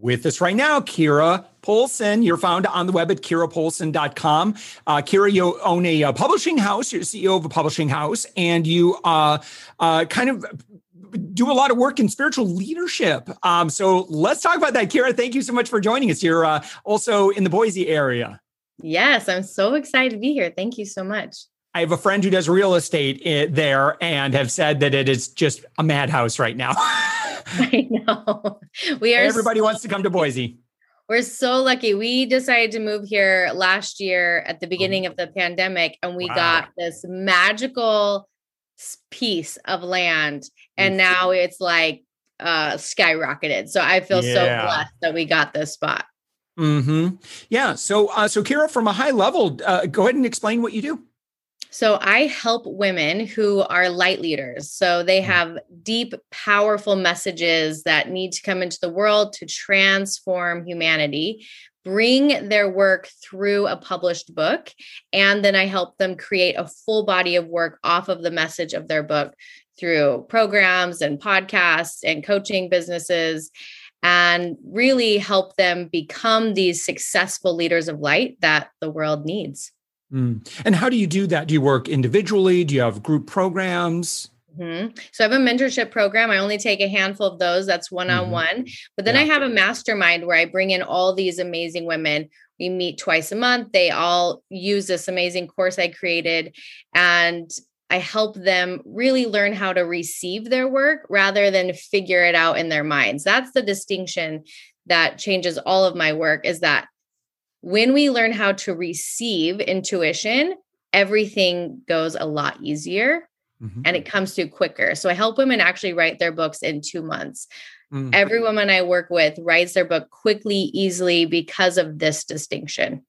With us right now, Keira Poulsen. You're found on the web at keirapoulsen.com. Uh, Keira, you own a, a, publishing house. You're CEO of a publishing house, and you uh, uh, kind of do a lot of work in spiritual leadership. Um, so let's talk about that. Keira, thank you so much for joining us. You're uh, also in the Boise area. Yes, I'm so excited to be here. Thank you so much. I have a friend who does real estate eh, there and have said that it is just a madhouse right now. I know. We are everybody so wants to come to Boise. We're so lucky. We decided to move here last year at the oh. beginning of the pandemic and we wow. got this magical piece of land and now it's like uh skyrocketed. So I feel yeah. so blessed that we got this spot. Hmm. Yeah. So, uh, so Keira, from a high level, uh, go ahead and explain what you do. So I help women who are light leaders. So they mm. have deep, powerful messages that need to come into the world to transform humanity, bring their work through a published book, and then I help them create a full body of work off of the message of their book through programs and podcasts and coaching businesses and really help them become these successful leaders of light that the world needs. Mm. And how do you do that? Do you work individually? Do you have group programs? Mm-hmm. So I have a mentorship program. I only take a handful of those. That's one on one. But then yeah. I have a mastermind where I bring in all these amazing women. We meet twice a month. They all use this amazing course I created. And I help them really learn how to receive their work rather than figure it out in their minds. That's the distinction that changes all of my work is that when we learn how to receive intuition, everything goes a lot easier mm-hmm. and it comes through quicker. So I help women actually write their books in two months. Mm-hmm. Every woman I work with writes their book quickly, easily because of this distinction.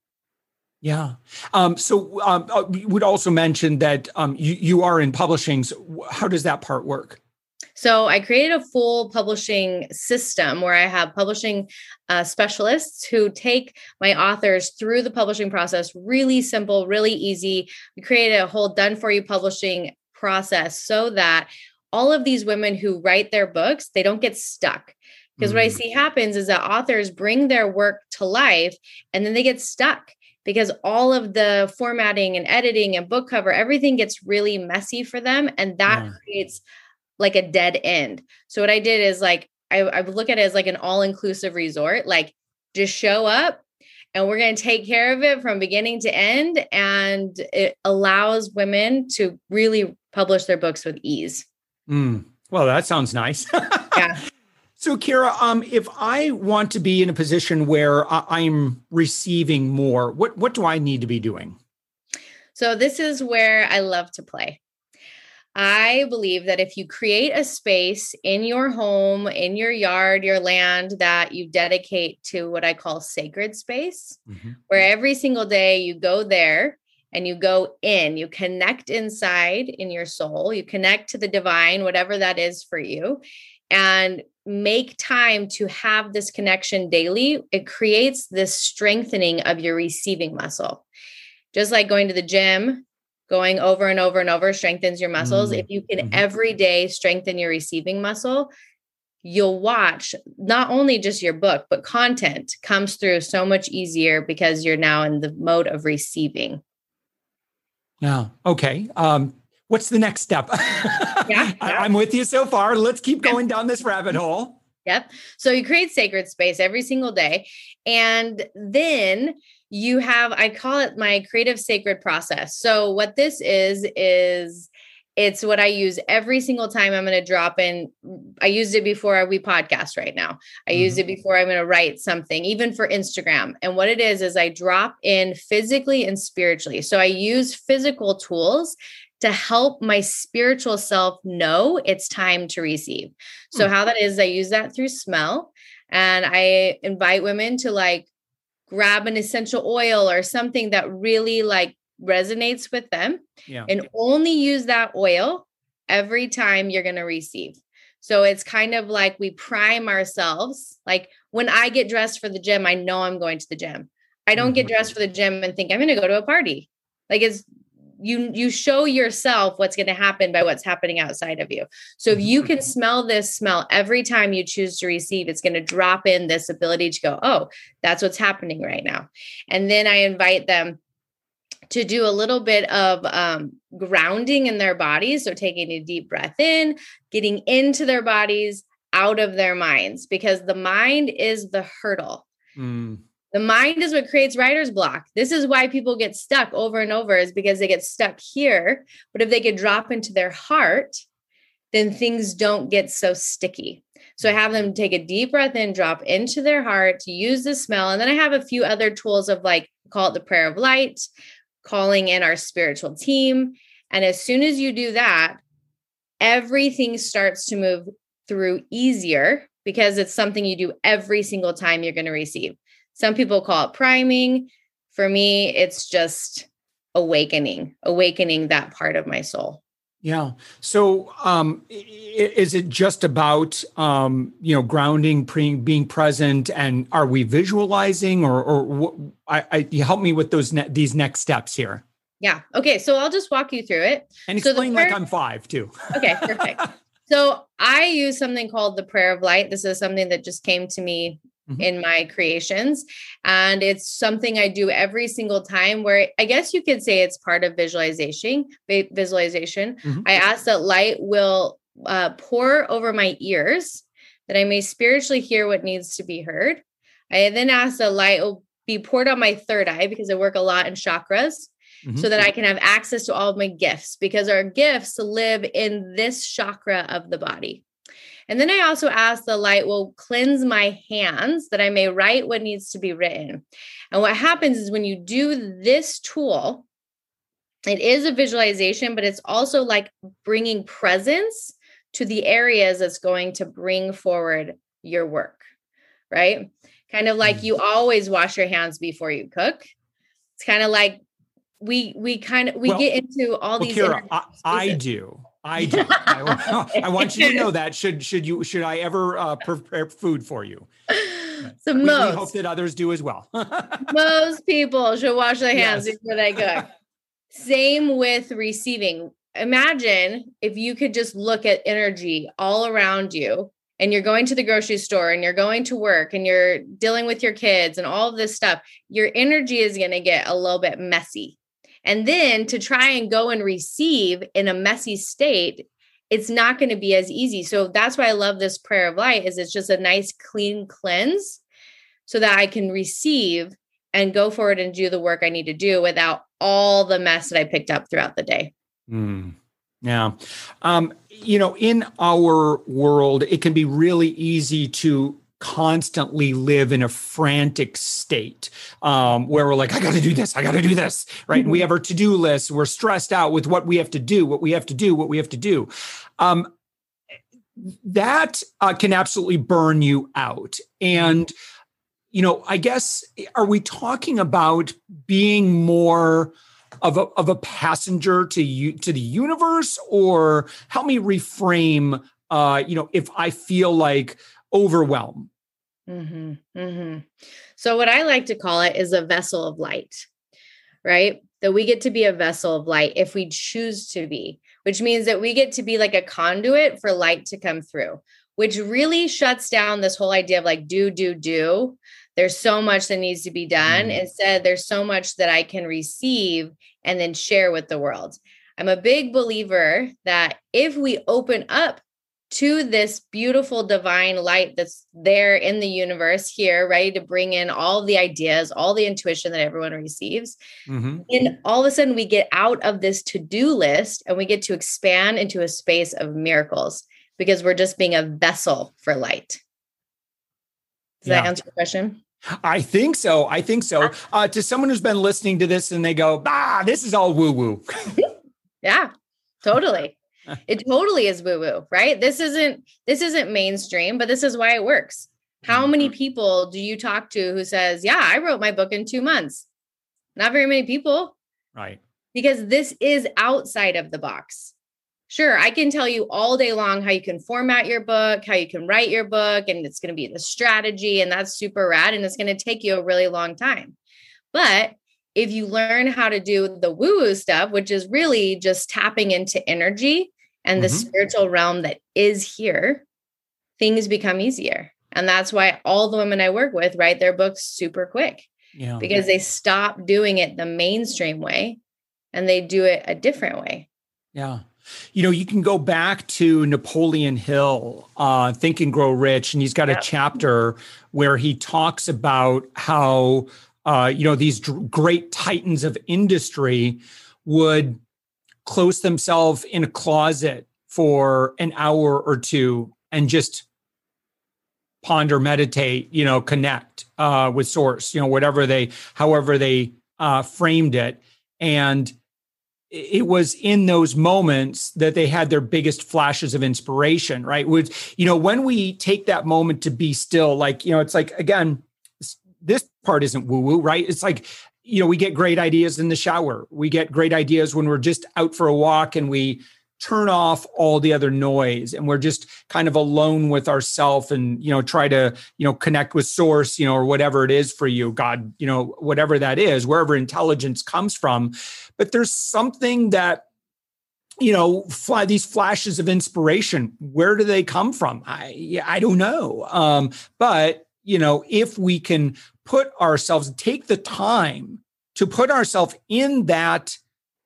Yeah. Um, so um, uh, would also mention that um, you, you are in publishing. So how does that part work? So I created a full publishing system where I have publishing uh, specialists who take my authors through the publishing process, really simple, really easy. We created a whole done for you publishing process so that all of these women who write their books, they don't get stuck. Because mm what I mm. see happens is that authors bring their work to life and then they get stuck because all of the formatting and editing and book cover, everything gets really messy for them. And that yeah. creates like a dead end. So what I did is like I, I look at it as like an all-inclusive resort. Like just show up and we're going to take care of it from beginning to end. And it allows women to really publish their books with ease. Mm. Well, that sounds nice. yeah. So, Keira, um, if I want to be in a position where I'm receiving more, what what do I need to be doing? So, this is where I love to play. I believe that if you create a space in your home, in your yard, your land that you dedicate to what I call sacred space, mm-hmm. where every single day you go there and you go in, you connect inside in your soul, you connect to the divine, whatever that is for you, and make time to have this connection daily, it creates this strengthening of your receiving muscle. Just like going to the gym, going over and over and over strengthens your muscles. Mm-hmm. If you can mm-hmm. every day strengthen your receiving muscle, you'll watch not only just your book, but content comes through so much easier because you're now in the mode of receiving. Yeah. Okay. Um, what's the next step? yeah, yeah. I'm with you so far. Let's keep going down this rabbit hole. Yep. So you create sacred space every single day. And then you have i call it my creative sacred process. So what this is is it's what i use every single time i'm going to drop in i used it before we podcast right now. I mm-hmm. used it before i'm going to write something even for instagram. And what it is is i drop in physically and spiritually. So i use physical tools to help my spiritual self know it's time to receive. So mm-hmm. how that is i use that through smell. And i invite women to like grab an essential oil or something that really like resonates with them Yeah. and only use that oil every time you're going to receive. So it's kind of like we prime ourselves. Like when I get dressed for the gym, I know I'm going to the gym. I don't get Mhm. dressed for the gym and think I'm going to go to a party. Like it's you you show yourself what's going to happen by what's happening outside of you. So if you can smell this smell every time you choose to receive, it's going to drop in this ability to go, "Oh, that's what's happening right now." And then I invite them to do a little bit of um, grounding in their bodies. So, taking a deep breath in, getting into their bodies, out of their minds, because the mind is the hurdle. Mm. The mind is what creates writer's block. This is why people get stuck over and over, is because they get stuck here. But if they could drop into their heart, then things don't get so sticky. So I have them take a deep breath in, drop into their heart to use the smell. And then I have a few other tools of like, call it the prayer of light, calling in our spiritual team. And as soon as you do that, everything starts to move through easier because it's something you do every single time you're going to receive. Some people call it priming. For me, it's just awakening, awakening that part of my soul. Yeah. So, um, is it just about um, you know grounding, pre- being present, and are we visualizing, or or what, I, I you help me with those ne- these next steps here, Yeah. Okay. So I'll just walk you through it. and So explain like I'm five too. Okay. Perfect. so I use something called the prayer of light. This is something that just came to me Mhm. in my creations. And it's something I do every single time where I guess you could say it's part of visualization. vi- Visualization. Mhm. I ask that light will uh, pour over my ears that I may spiritually hear what needs to be heard. I then ask that light will be poured on my third eye because I work a lot in chakras Mhm. so that I can have access to all of my gifts because our gifts live in this chakra of the body. And then I also ask the light will cleanse my hands that I may write what needs to be written. And what happens is when you do this tool, it is a visualization, but it's also like bringing presence to the areas that's going to bring forward your work, right? Kind of like Mm. you always wash your hands before you cook. It's kind of like we we kind of we Well- get into all Well, these Keira, I, I do. I do. I, I want you to know that. Should should you should I ever uh, prepare food for you? so We, we hope that others do as well. most people should wash their hands Yes. before they cook. Same with receiving. Imagine if you could just look at energy all around you and you're going to the grocery store and you're going to work and you're dealing with your kids and all of this stuff, your energy is going to get a little bit messy. And then to try and go and receive in a messy state, it's not going to be as easy. So that's why I love this prayer of light is it's just a nice clean cleanse so that I can receive and go forward and do the work I need to do without all the mess that I picked up throughout the day. Mm, yeah. Um, you know, in our world, it can be really easy to constantly live in a frantic state um, where we're like, I got to do this, I got to do this, right? And we have our to do list. We're stressed out with what we have to do, what we have to do, what we have to do. Um, that uh, can absolutely burn you out. And, you know, I guess, are we talking about being more? of a, of a passenger to you to the universe or help me reframe uh you know if i feel like overwhelm hmm hmm So, what I like to call it is a vessel of light, right? That we get to be a vessel of light if we choose to be, which means that we get to be like a conduit for light to come through, which really shuts down this whole idea of like do, do, do. There's so much that needs to be done. Mhm. Instead, there's so much that I can receive and then share with the world. I'm a big believer that if we open up to this beautiful divine light that's there in the universe here, ready to bring in all the ideas, all the intuition that everyone receives. Mhm. And all of a sudden, we get out of this to do list and we get to expand into a space of miracles because we're just being a vessel for light. Does that answer your question? i think so i think so uh to someone who's been listening to this and they go ah this is all woo woo Yeah, totally. It totally is woo woo, right? This isn't this isn't mainstream, but this is why it works. How many mm-hmm. people do you talk to who says, "Yeah, I wrote my book in 2 months?" Not very many people. Right. Because this is outside of the box. Sure, I can tell you all day long how you can format your book, how you can write your book, and it's going to be the strategy, and that's super rad. And it's going to take you a really long time. But if you learn how to do the woo woo stuff, which is really just tapping into energy and the mm-hmm. spiritual realm that is here, things become easier. And that's why all the women I work with write their books super quick yeah. because they stop doing it the mainstream way and they do it a different way. Yeah. You know, you can go back to Napoleon Hill, uh, Think and Grow Rich, and he's got a chapter where he talks about how, uh, you know, these dr- great titans of industry would close themselves in a closet for an hour or two and just ponder, meditate, you know, connect uh, with source, you know, whatever they, however they uh, framed it. And it was in those moments that they had their biggest flashes of inspiration, right? Which, you know, when we take that moment to be still, like, you know, it's like, again, this part isn't woo woo, right? It's like, you know, we get great ideas in the shower. We get great ideas when we're just out for a walk and we turn off all the other noise and we're just kind of alone with ourself and you know try to you know connect with source you know or whatever it is for you god you know whatever that is wherever intelligence comes from. But there's something that you know fly, these flashes of inspiration where do they come from? I i don't know. Um but you know if we can put ourselves take the time to put ourselves in that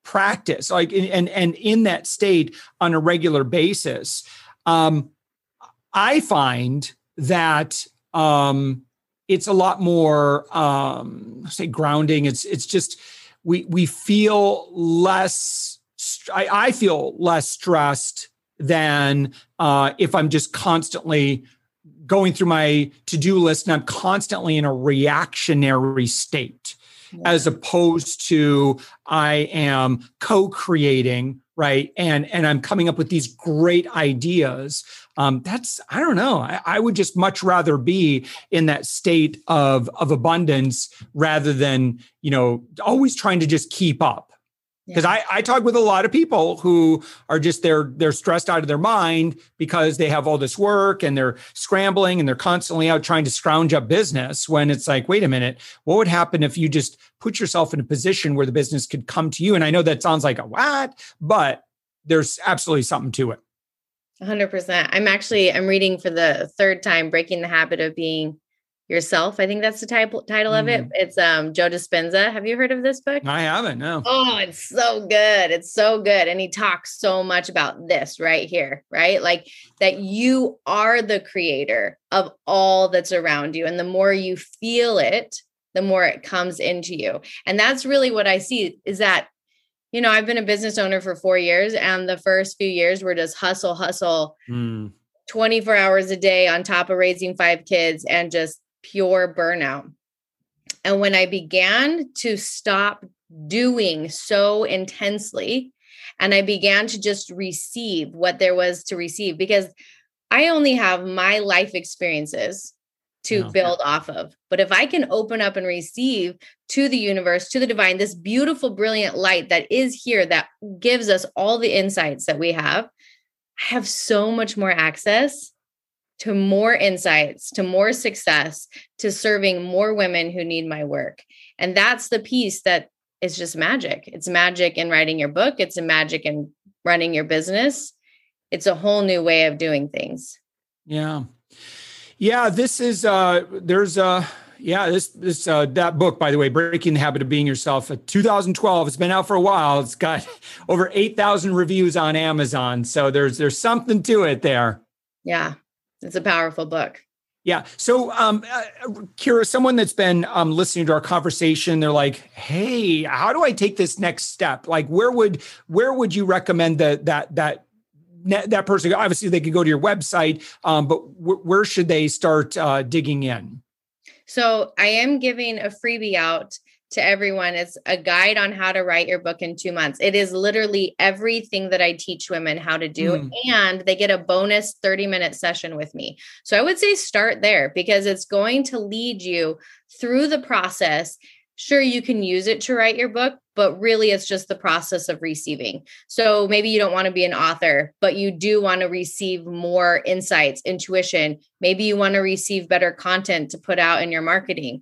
practice like and and in that state on a regular basis. Um i find that um it's a lot more um say grounding. It's it's just we we feel less I, I feel less stressed than uh if i'm just constantly going through my to-do list and i'm constantly in a reactionary state as opposed to I am co-creating, right? And and I'm coming up with these great ideas. Um, that's I don't know. I, I would just much rather be in that state of of abundance rather than you know always trying to just keep up because yeah. I, I talk with a lot of people who are just they're they're stressed out of their mind because they have all this work and they're scrambling and they're constantly out trying to scrounge up business when it's like wait a minute what would happen if you just put yourself in a position where the business could come to you? And i know that sounds like a what but there's absolutely something to it. 100% i'm actually i'm reading for the third time breaking the habit of being yourself i think that's the title title of it. Mm-hmm. it's um joe dispenza. Have you heard of this book? I haven't no. Oh it's so good. It's so good. And he talks so much about this right here right? Like that you are the creator of all that's around you. And the more you feel it the more it comes into you. And that's really what i see is that you know i've been a business owner for four years and the first few years were just hustle hustle mm. 24 hours a day on top of raising five kids and just pure burnout. And when I began to stop doing so intensely, and I began to just receive what there was to receive, because I only have my life experiences to oh, yeah. build off of. But if I can open up and receive to the universe, to the divine, this beautiful, brilliant light that is here that gives us all the insights that we have, I have so much more access to more insights, to more success, to serving more women who need my work. And that's the piece that is just magic. It's magic in writing your book, it's a magic in running your business. It's a whole new way of doing things. Yeah. Yeah, this is uh there's uh yeah, this this uh that book by the way, Breaking the Habit of Being Yourself, uh, 2012. It's been out for a while. It's got over 8,000 reviews on Amazon. So there's there's something to it there. Yeah. It's a powerful book. Yeah. So, um, uh, Keira, someone that's been um, listening to our conversation, they're like, "Hey, how do I take this next step? Like, where would where would you recommend that that that that person? Obviously, they could go to your website, um, but w- where should they start uh, digging in?" So, I am giving a freebie out to everyone. It's a guide on how to write your book in two months. It is literally everything that I teach women how to do. Mm. And they get a bonus 30 minute session with me. So I would say start there because it's going to lead you through the process. Sure, you can use it to write your book, but really it's just the process of receiving. So maybe you don't want to be an author, but you do want to receive more insights, intuition. Maybe you want to receive better content to put out in your marketing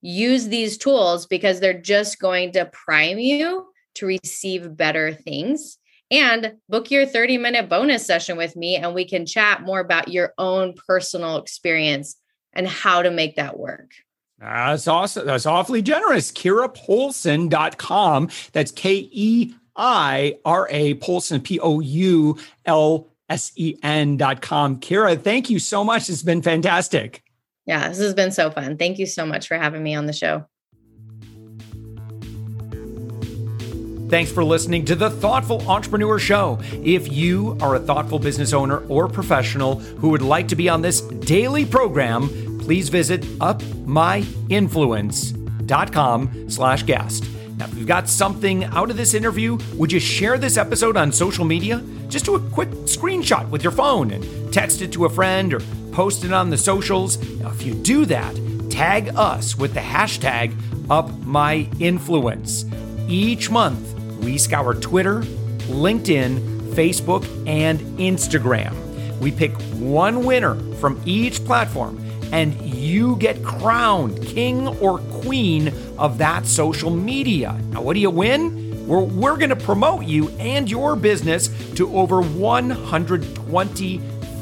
use these tools because they're just going to prime you to receive better things and book your 30 minute bonus session with me and we can chat more about your own personal experience and how to make that work. That's awesome. That's awfully generous. KeiraPoulsen.com. That's K E I R A Poulsen, P O U L S E N.com. Keira, thank you so much. It's been fantastic. Yeah, this has been so fun. Thank you so much for having me on the show. Thanks for listening to the Thoughtful Entrepreneur Show. If you are a thoughtful business owner or professional who would like to be on this daily program, please visit upmyinfluence.com slash guest. Now, if you've got something out of this interview, would you share this episode on social media? Just do a quick screenshot with your phone and text it to a friend or post it on the socials. Now, if you do that, tag us with the hashtag UpMyInfluence. Each month, we scour Twitter, LinkedIn, Facebook, and Instagram. We pick one winner from each platform, and you get crowned king or queen of that social media. Now, what do you win? We're, we're going to promote you and your business to over 120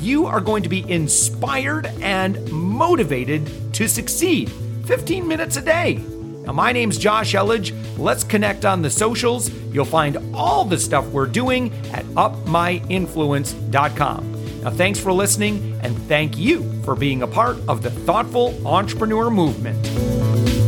you are going to be inspired and motivated to succeed 15 minutes a day. Now, my name's Josh Elledge. Let's connect on the socials. You'll find all the stuff we're doing at upmyinfluence.com. Now, thanks for listening, and thank you for being a part of the thoughtful entrepreneur movement.